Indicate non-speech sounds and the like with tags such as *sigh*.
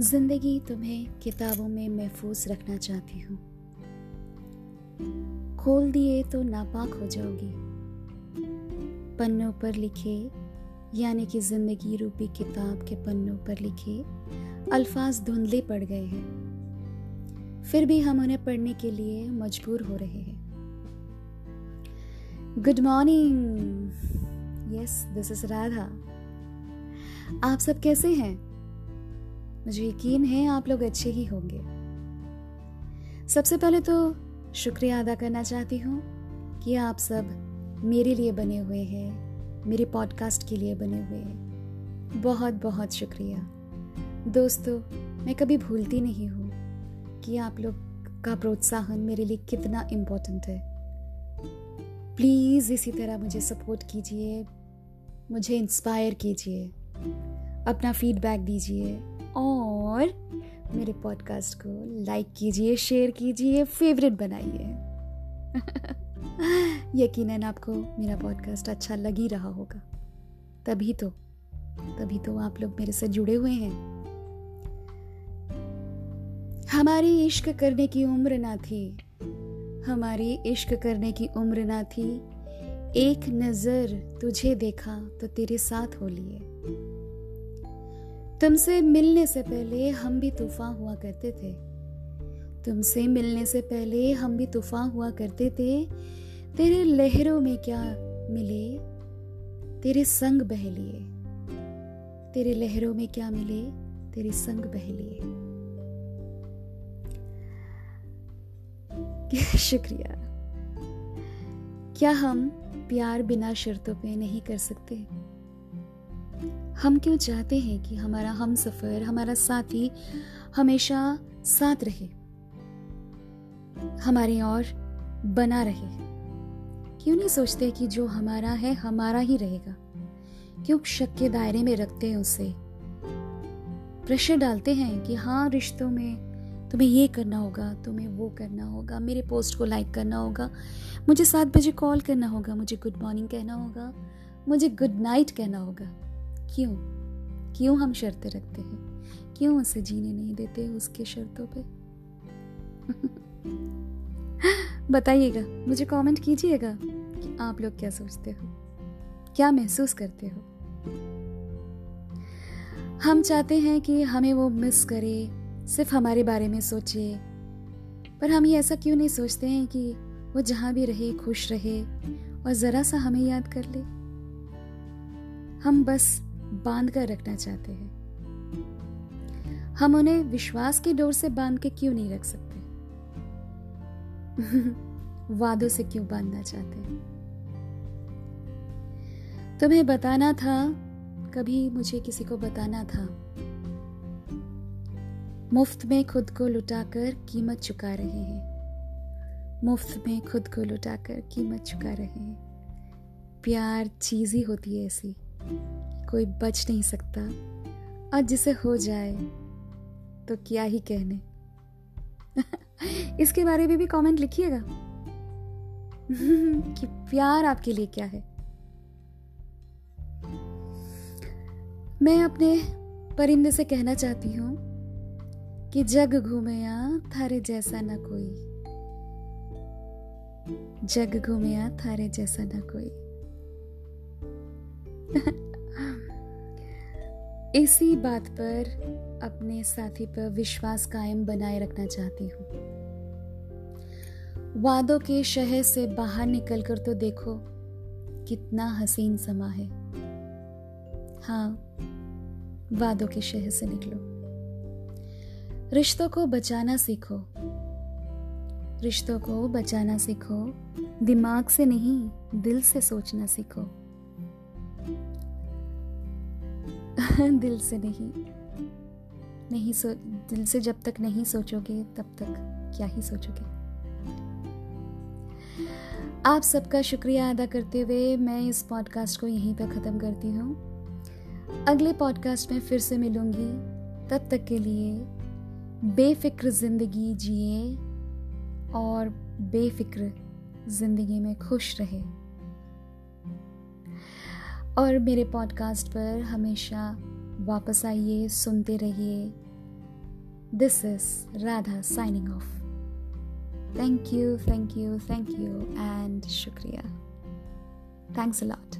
ज़िंदगी तुम्हें किताबों में महफूज रखना चाहती हूँ। खोल दिए तो नापाक हो जाओगी। पन्नों पर लिखे, यानी कि ज़िंदगी रूपी किताब के पन्नों पर लिखे, अल्फाज धुंधले पड़ गए हैं। फिर भी हम उन्हें पढ़ने के लिए मजबूर हो रहे हैं। Good morning yes this is Radha आप सब कैसे हैं? मुझे यकीन है आप लोग अच्छे ही होंगे। सबसे पहले तो शुक्रिया अदा करना चाहती हूँ कि आप सब मेरे लिए बने हुए हैं, मेरे पॉडकास्ट के लिए बने हुए हैं। बहुत बहुत शुक्रिया। दोस्तों, मैं कभी भूलती नहीं हूँ कि आप लोग का प्रोत्साहन मेरे लिए कितना इम्पोर्टेंट है। प्लीज़ इसी तरह मुझे सपोर्ट कीजिए, मुझे इंस्पायर कीजिए, अपना फीडबैक दीजिए। और मेरे पॉडकास्ट को लाइक कीजिए शेयर कीजिए फेवरेट बनाइए। *laughs* यकीनन आपको मेरा पॉडकास्ट अच्छा लग ही रहा होगा। तभी तो तभी तो आप लोग मेरे से जुड़े हुए हैं। हमारी इश्क करने की उम्र ना थी। हमारी इश्क करने की उम्र ना थी। एक नज़र तुझे देखा तो तेरे साथ हो लिए। तुमसे मिलने से पहले हम भी तूफ़ान हुआ करते थे। तुमसे मिलने से पहले हम भी तूफ़ान हुआ करते थे। तेरे लहरों में क्या मिले? तेरे संग बह लिए। तेरे लहरों में क्या मिले? तेरे संग बह लिए। शुक्रिया। क्या हम प्यार बिना शर्तों पे नहीं कर सकते? हम क्यों चाहते हैं कि हमारा हम सफ़र, हमारा साथी हमेशा साथ रहे? हमारे और बना रहे? क्यों नहीं सोचते कि जो हमारा है, हमारा ही रहेगा? क्यों शक के दायरे में रखते हैं उसे? प्रेशर डालते हैं कि हाँ रिश्तों में तुम्हें ये करना होगा, तुम्हें वो करना होगा, मेरे पोस्ट को लाइक करना होगा, मुझे सात बजे कॉल करना होगा, मुझे गुड मॉर्निंग कहना होगा, मुझे गुड नाइट कहना होगा। क्यों? क्यों हम शर्तें रखते हैं? क्यों उसे जीने नहीं देते उसके शर्तों पे? *laughs* बताइएगा, मुझे कमेंट कीजिएगा कि आप लोग क्या सोचते हो? क्या महसूस करते हो? हम चाहते हैं कि हमें वो मिस करे, सिर्फ़ हमारे बारे में सोचे। पर हम ये ऐसा क्यों नहीं सोचते हैं कि वो जहाँ भी रहे, खुश रहे और ज़रा सा हमें याद कर ले? हम बस बाँध कर रखना चाहते हैं। हम उन्हें विश्वास की डोर से बाँध के क्यों नहीं रख सकते? *laughs* वादों से क्यों बांधना चाहते हैं? तुम्हें बताना था, कभी मुझे किसी को बताना था। मुफ़्त में खुद को लुटाकर कीमत चुका रहे हैं। मुफ़्त में खुद को लुटाकर कीमत चुका रहे हैं। प्यार चीज़ ही होती है ऐसी। कोई बच नहीं सकता। और जिसे हो जाए तो क्या ही कहने। *laughs* इसके बारे में भी कमेंट लिखिएगा। *laughs* कि प्यार आपके लिए क्या है? मैं अपने परिंदे से कहना चाहती हूँ कि जग घूमया थारे जैसा ना कोई। जग घूमया थारे जैसा ना कोई। *laughs* इसी बात पर अपने साथी पर विश्वास कायम बनाए रखना चाहती हूँ। वादों के शहर से बाहर निकलकर तो देखो, कितना हसीन समा है। हाँ वादों के शहर से निकलो। रिश्तों को बचाना सीखो। रिश्तों को बचाना सीखो। दिमाग से नहीं, दिल से सोचना सीखो। *laughs* दिल से नहीं। नहीं सो, दिल से जब तक नहीं सोचोगे, तब तक क्या ही सोचोगे? आप सबका शुक्रिया अदा करते हुए मैं इस पॉडकास्ट को यहीं पर ख़त्म करती हूँ। अगले पॉडकास्ट में फिर से मिलूँगी। तब तक के लिए बेफिक्र ज़िंदगी जिए और बेफिक्र ज़िंदगी में खुश रहे। और मेरे पॉडकास्ट पर हमेशा वापस आइए, सुनते रहिए। This is Radha signing off thank you thank you thank you and शुक्रिया। Thanks a lot